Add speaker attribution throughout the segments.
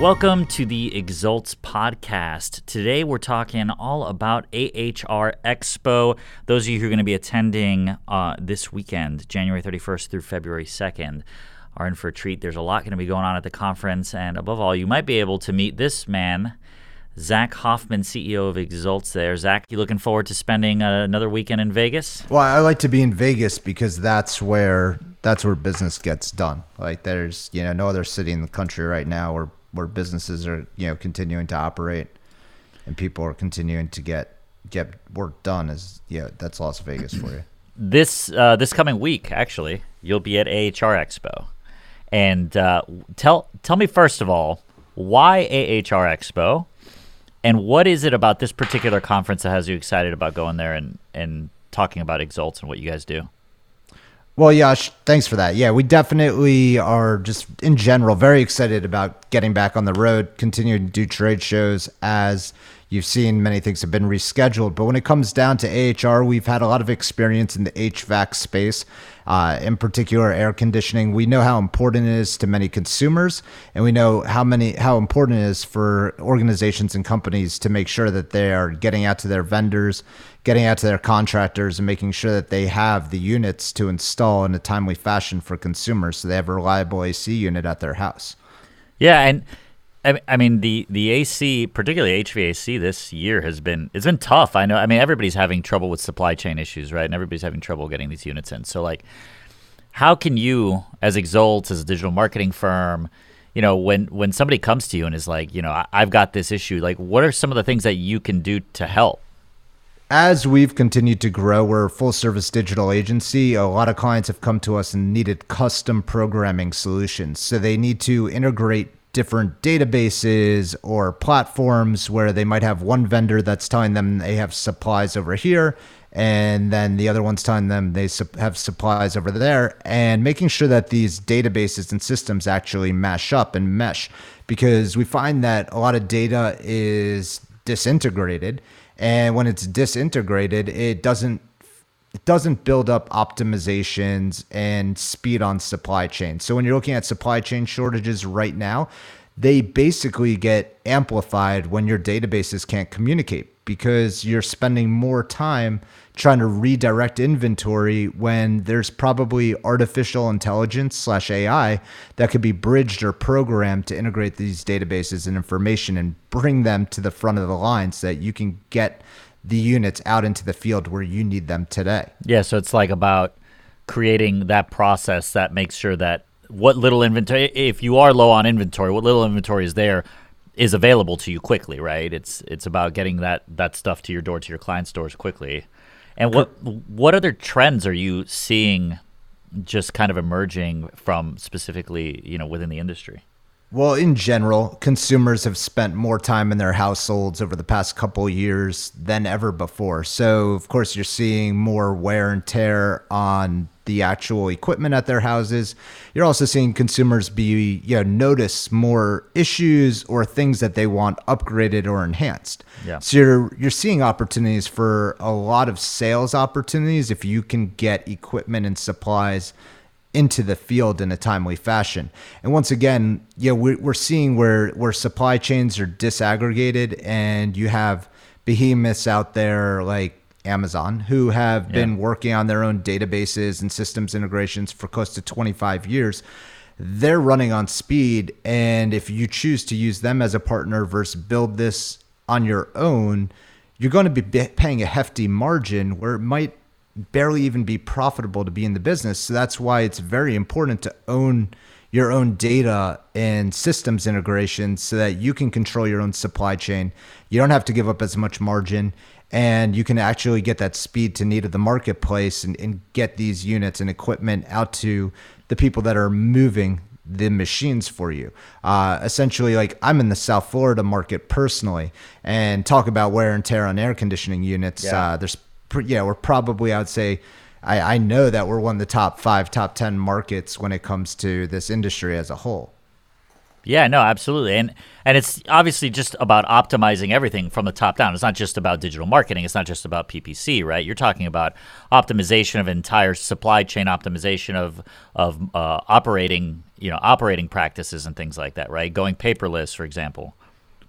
Speaker 1: Welcome to the Exults podcast. Today we're talking all about AHR Expo. Those of you who are going to be attending uh, this weekend, January 31st through February 2nd, are in for a treat. There's a lot going to be going on at the conference, and above all, you might be able to meet this man, Zach Hoffman, CEO of Exults. There, Zach, you looking forward to spending uh, another weekend in Vegas?
Speaker 2: Well, I like to be in Vegas because that's where that's where business gets done. Like there's you know no other city in the country right now where where businesses are you know continuing to operate and people are continuing to get get work done. Is yeah, that's Las Vegas for you.
Speaker 1: This uh, this coming week, actually, you'll be at AHR Expo, and uh, tell tell me first of all why AHR Expo, and what is it about this particular conference that has you excited about going there and and talking about Exults and what you guys do.
Speaker 2: Well, Yash, thanks for that. Yeah, we definitely are just in general very excited about getting back on the road, continuing to do trade shows as you've seen many things have been rescheduled. But when it comes down to AHR, we've had a lot of experience in the HVAC space, uh, in particular air conditioning. We know how important it is to many consumers, and we know how many how important it is for organizations and companies to make sure that they are getting out to their vendors getting out to their contractors and making sure that they have the units to install in a timely fashion for consumers so they have a reliable AC unit at their house.
Speaker 1: Yeah, and I mean the the AC, particularly HVAC, this year has been it's been tough. I know. I mean, everybody's having trouble with supply chain issues, right? And everybody's having trouble getting these units in. So, like, how can you, as Exult, as a digital marketing firm, you know, when when somebody comes to you and is like, you know, I, I've got this issue, like, what are some of the things that you can do to help?
Speaker 2: As we've continued to grow, we're a full service digital agency. A lot of clients have come to us and needed custom programming solutions. So they need to integrate different databases or platforms where they might have one vendor that's telling them they have supplies over here and then the other one's telling them they have supplies over there and making sure that these databases and systems actually mash up and mesh because we find that a lot of data is disintegrated and when it's disintegrated it doesn't it doesn't build up optimizations and speed on supply chain. So when you're looking at supply chain shortages right now they basically get amplified when your databases can't communicate because you're spending more time trying to redirect inventory when there's probably artificial intelligence slash AI that could be bridged or programmed to integrate these databases and information and bring them to the front of the line so that you can get the units out into the field where you need them today.
Speaker 1: Yeah, so it's like about creating that process that makes sure that what little inventory if you are low on inventory, what little inventory is there is available to you quickly, right? It's it's about getting that that stuff to your door to your client stores quickly. And what what other trends are you seeing just kind of emerging from specifically, you know, within the industry?
Speaker 2: Well, in general, consumers have spent more time in their households over the past couple years than ever before. So, of course, you're seeing more wear and tear on the actual equipment at their houses. You're also seeing consumers be, you know, notice more issues or things that they want upgraded or enhanced. Yeah. So you're you're seeing opportunities for a lot of sales opportunities if you can get equipment and supplies into the field in a timely fashion. And once again, yeah, we're, we're seeing where where supply chains are disaggregated, and you have behemoths out there like Amazon who have yeah. been working on their own databases and systems integrations for close to 25 years. They're running on speed, and if you choose to use them as a partner versus build this on your own, you're going to be paying a hefty margin where it might barely even be profitable to be in the business. So that's why it's very important to own your own data and systems integration so that you can control your own supply chain. You don't have to give up as much margin and you can actually get that speed to need of the marketplace and, and get these units and equipment out to the people that are moving the machines for you. Uh, essentially, like I'm in the South Florida market personally, and talk about wear and tear on air conditioning units. Yeah. Uh, there's yeah, we're probably, I would say, I, I know that we're one of the top five, top 10 markets when it comes to this industry as a whole.
Speaker 1: Yeah, no, absolutely. And and it's obviously just about optimizing everything from the top down. It's not just about digital marketing, it's not just about PPC, right? You're talking about optimization of entire supply chain optimization of of uh, operating you know operating practices and things like that, right? Going paperless, for example.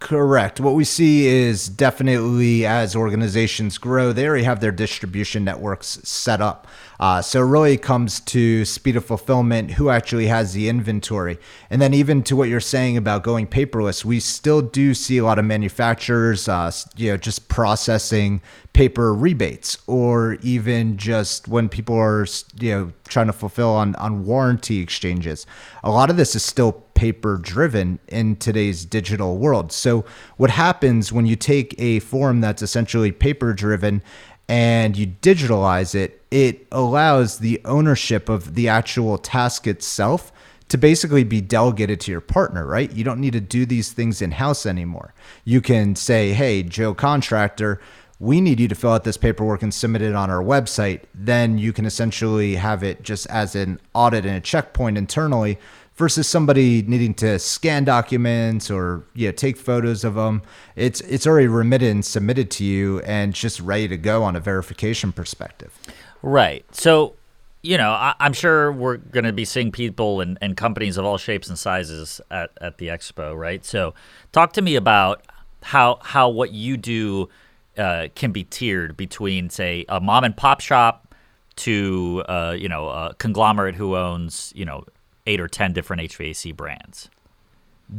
Speaker 2: Correct. What we see is definitely as organizations grow, they already have their distribution networks set up. Uh, so it really comes to speed of fulfillment, who actually has the inventory. And then even to what you're saying about going paperless, we still do see a lot of manufacturers, uh, you know, just processing paper rebates or even just when people are, you know, trying to fulfill on, on warranty exchanges. A lot of this is still paper driven in today's digital world. So what happens when you take a form that's essentially paper driven and you digitalize it, it allows the ownership of the actual task itself to basically be delegated to your partner, right? You don't need to do these things in house anymore. You can say, hey, Joe Contractor, we need you to fill out this paperwork and submit it on our website. Then you can essentially have it just as an audit and a checkpoint internally versus somebody needing to scan documents or yeah take photos of them it's it's already remitted and submitted to you and just ready to go on a verification perspective.
Speaker 1: Right. So you know I, am sure we're going to be seeing people and, and companies of all shapes and sizes at, at the expo right? So talk to me about how how what you do uh, can be tiered between say a mom and pop shop to uh, you know a conglomerate who owns you know eight or 10 different HVAC brands.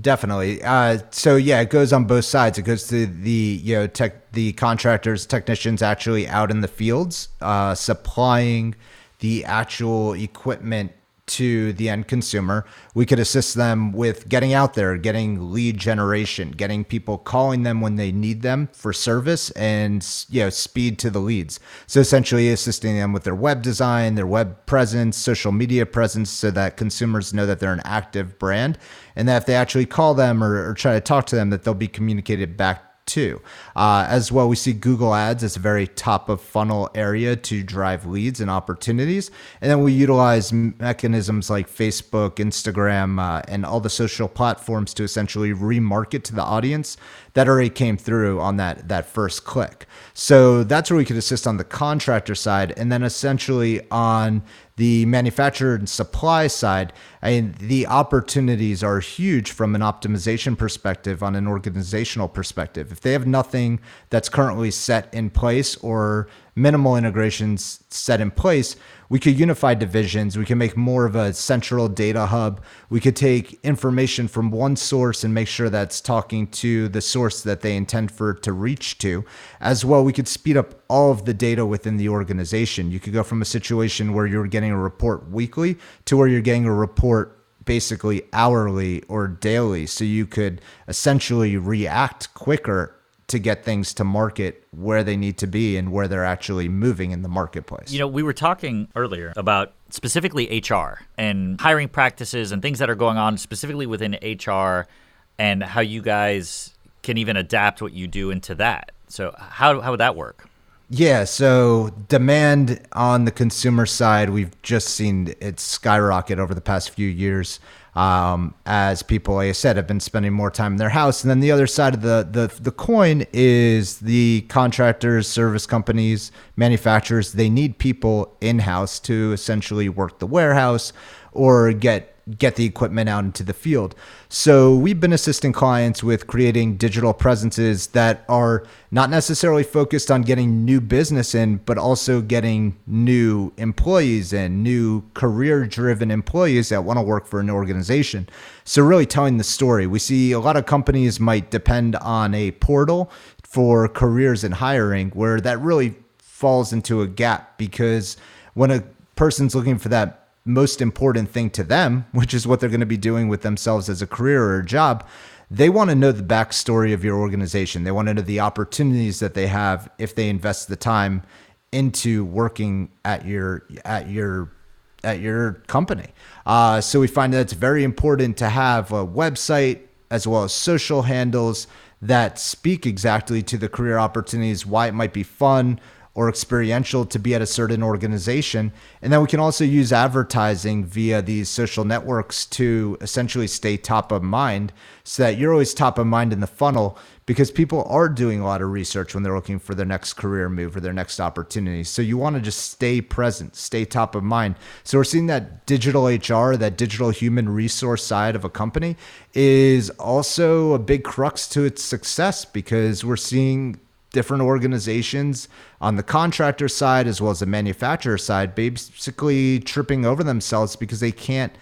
Speaker 2: Definitely. Uh, so yeah, it goes on both sides. It goes to the you know tech, the contractors, technicians actually out in the fields, uh, supplying the actual equipment to the end consumer. We could assist them with getting out there, getting lead generation, getting people calling them when they need them for service and you know speed to the leads. So essentially assisting them with their web design, their web presence, social media presence so that consumers know that they're an active brand and that if they actually call them or, or try to talk to them that they'll be communicated back too. Uh, as well, we see Google Ads as a very top of funnel area to drive leads and opportunities. And then we utilize mechanisms like Facebook, Instagram, uh, and all the social platforms to essentially remarket to the audience that already came through on that, that first click. So that's where we could assist on the contractor side. And then essentially on the manufacturer and supply side, I mean, the opportunities are huge from an optimization perspective on an organizational perspective. If they have nothing that's currently set in place or minimal integrations set in place, we could unify divisions. We can make more of a central data hub. We could take information from one source and make sure that's talking to the source that they intend for to reach to. As well, we could speed up all of the data within the organization. You could go from a situation where you're getting a report weekly to where you're getting a report basically hourly or daily. So you could essentially react quicker to get things to market where they need to be and where they're actually moving in the marketplace.
Speaker 1: You know, we were talking earlier about specifically HR and hiring practices and things that are going on specifically within HR and how you guys can even adapt what you do into that. So, how, how would that work?
Speaker 2: Yeah, so demand on the consumer side, we've just seen it skyrocket over the past few years um, as people, like I said, have been spending more time in their house. And then the other side of the, the, the coin is the contractors, service companies, manufacturers. They need people in house to essentially work the warehouse or get get the equipment out into the field. So we've been assisting clients with creating digital presences that are not necessarily focused on getting new business in, but also getting new employees and new career driven employees that want to work for an organization. So really telling the story. We see a lot of companies might depend on a portal for careers and hiring where that really falls into a gap because when a person's looking for that most important thing to them, which is what they're going to be doing with themselves as a career or a job, they want to know the backstory of your organization. They want to know the opportunities that they have if they invest the time into working at your at your at your company. Uh, so we find that it's very important to have a website as well as social handles that speak exactly to the career opportunities, why it might be fun, or experiential to be at a certain organization. And then we can also use advertising via these social networks to essentially stay top of mind so that you're always top of mind in the funnel because people are doing a lot of research when they're looking for their next career move or their next opportunity. So you want to just stay present, stay top of mind. So we're seeing that digital HR, that digital human resource side of a company is also a big crux to its success because we're seeing different organizations on the contractor side as well as the manufacturer side basically tripping over themselves because they can't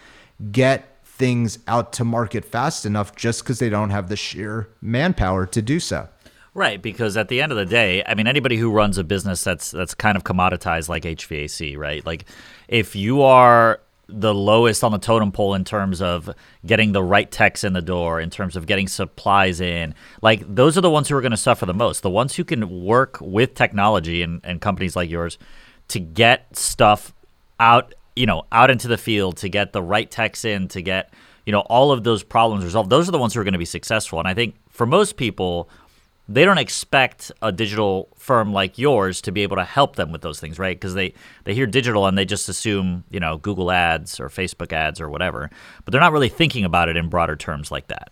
Speaker 2: get things out to market fast enough just because they don't have the sheer manpower to do so.
Speaker 1: Right, because at the end of the day, I mean, anybody who runs a business that's that's kind of commoditized like HVAC, right? Like, if you are the lowest on the totem pole in terms of getting the right techs in the door, in terms of getting supplies in. Like those are the ones who are going to suffer the most. The ones who can work with technology and, and companies like yours to get stuff out, you know, out into the field, to get the right techs in, to get, you know, all of those problems resolved. Those are the ones who are going to be successful. And I think for most people, they don't expect a digital firm like yours to be able to help them with those things, right? Because they, they hear digital and they just assume, you know, Google ads or Facebook ads or whatever, but they're not really thinking about it in broader terms like that.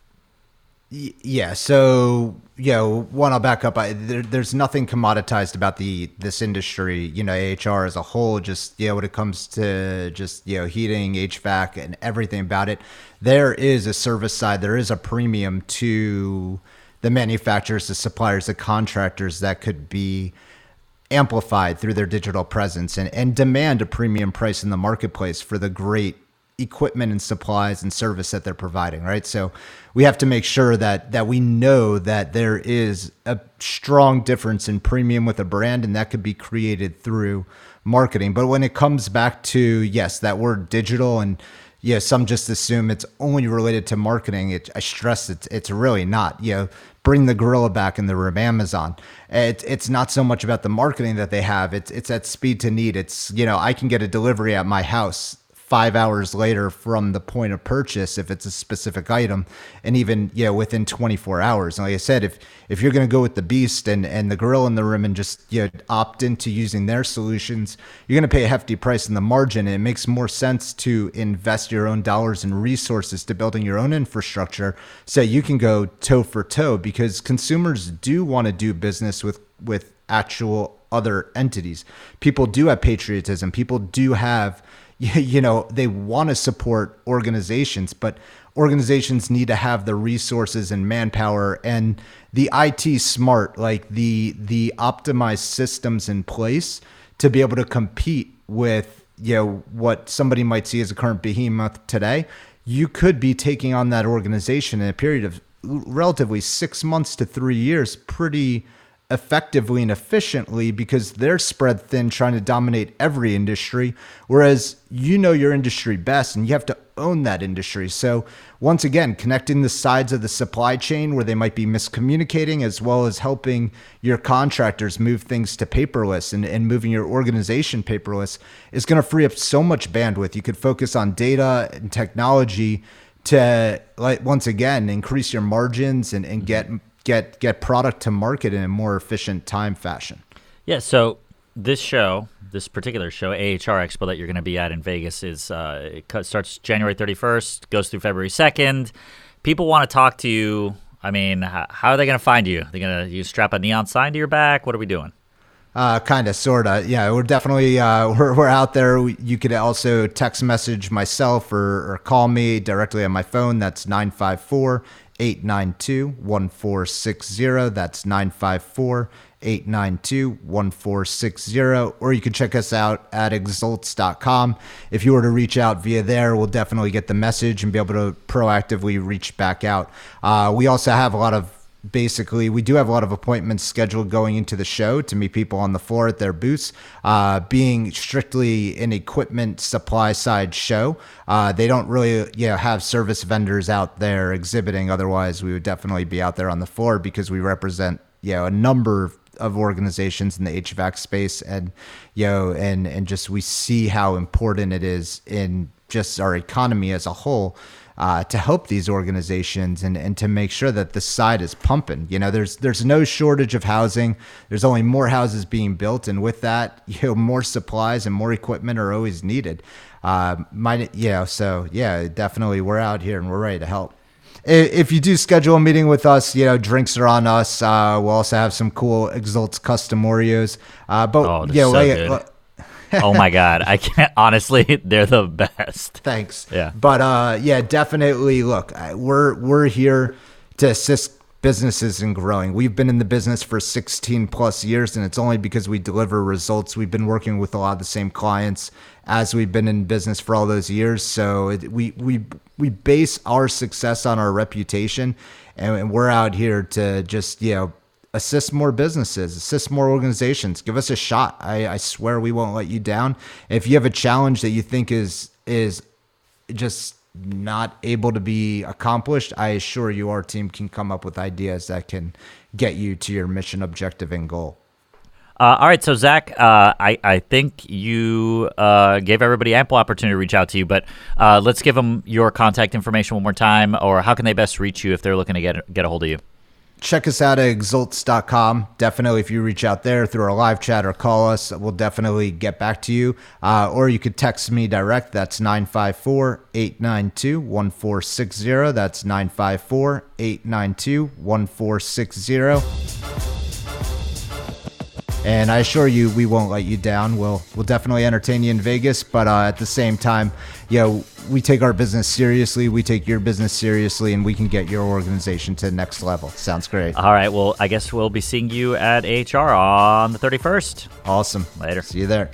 Speaker 2: Yeah. So, you know, one, I'll back up. I, there, there's nothing commoditized about the this industry. You know, AHR as a whole. Just you know, when it comes to just you know heating, HVAC, and everything about it, there is a service side. There is a premium to the manufacturers, the suppliers, the contractors that could be amplified through their digital presence and, and demand a premium price in the marketplace for the great equipment and supplies and service that they're providing right? So we have to make sure that that we know that there is a strong difference in premium with a brand and that could be created through marketing. But when it comes back to yes that word digital and yeah, some just assume it's only related to marketing. It, I stress it's it's really not. You know, bring the gorilla back in the room, Amazon. It, it's not so much about the marketing that they have. It's it's at speed to need. It's you know I can get a delivery at my house five hours later from the point of purchase if it's a specific item and even yeah within 24 hours. And like i said if if you're going to go with the beast and and the gorilla in the room and just you know, opt into using their solutions you're going to pay a hefty price in the margin and it makes more sense to invest your own dollars and resources to building your own infrastructure so you can go toe for toe because consumers do want to do business with with actual other entities. People do have patriotism. People do have you know they want to support organizations but organizations need to have the resources and manpower and the IT smart like the the optimized systems in place to be able to compete with you know what somebody might see as a current behemoth today. You could be taking on that organization in a period of relatively 6 months to 3 years pretty effectively and efficiently because they're spread thin trying to dominate every industry whereas you know your industry best and you have to own that industry. So once again connecting the sides of the supply chain where they might be miscommunicating as well as helping your contractors move things to paperless and, and moving your organization paperless is going to free up so much bandwidth. You could focus on data and technology to like once again increase your margins and, and get mm-hmm. Get get product to market in a more efficient time fashion.
Speaker 1: Yeah. So this show, this particular show, AHR Expo that you're going to be at in Vegas, is uh, it starts January 31st, goes through February 2nd. People want to talk to you. I mean, how, how are they going to find you? They're going to you strap a neon sign to your back? What are we doing?
Speaker 2: Uh, kind of, sort of. Yeah, we're definitely uh, we're, we're out there. You could also text message myself or, or call me directly on my phone. That's 954 892 1460. That's 954 892 1460. Or you can check us out at exults.com. If you were to reach out via there, we'll definitely get the message and be able to proactively reach back out. Uh, we also have a lot of basically we do have a lot of appointments scheduled going into the show to meet people on the floor at their booths. Uh, being strictly an equipment supply side show uh, they don't really you know, have service vendors out there exhibiting. Otherwise we would definitely be out there on the floor because we represent you know a number of organizations in the HVAC space and you know and and just we see how important it is in just our economy as a whole uh, to help these organizations and, and to make sure that the side is pumping. You know, there's there's no shortage of housing. There's only more houses being built, and with that, you know, more supplies and more equipment are always needed. Uh, my, you know, so yeah, definitely, we're out here and we're ready to help. If you do schedule a meeting with us, you know, drinks are on us. Uh, we'll also have some cool Exults custom Oreos. Uh, but
Speaker 1: Oh,
Speaker 2: yeah,
Speaker 1: so
Speaker 2: like.
Speaker 1: Oh my god, I can't honestly, they're the best.
Speaker 2: Thanks.
Speaker 1: Yeah.
Speaker 2: But uh, yeah, definitely. Look, we're we're here to assist businesses in growing. We've been in the business for 16 plus years, and it's only because we deliver results. We've been working with a lot of the same clients as we've been in business for all those years. So it, we we we base our success on our reputation, and, and we're out here to just you know assist more businesses, assist more organizations. Give us a shot. I, I swear we won't let you down. If you have a challenge that you think is is just not able to be accomplished, I assure you our team can come up with ideas that can get you to your mission objective and goal.
Speaker 1: Uh, all right, so Zach, uh, I I think you uh, gave everybody ample opportunity to reach out to you, but uh, let's give them your contact information one more time, or how can they best reach you if they're looking to get get a hold of you?
Speaker 2: Check us out at exults.com. Definitely, if you reach out there through our live chat or call us, we'll definitely get back to you. Uh, or you could text me direct. That's 954 892 1460. That's 954 892 1460. And I assure you, we won't let you down. We'll we'll definitely entertain you in Vegas, but uh, at the same time, you know, we take our business seriously. We take your business seriously, and we can get your organization to the next level. Sounds great.
Speaker 1: All right, well, I guess we'll be seeing you at AHR on the 31st.
Speaker 2: Awesome.
Speaker 1: Later.
Speaker 2: See you there.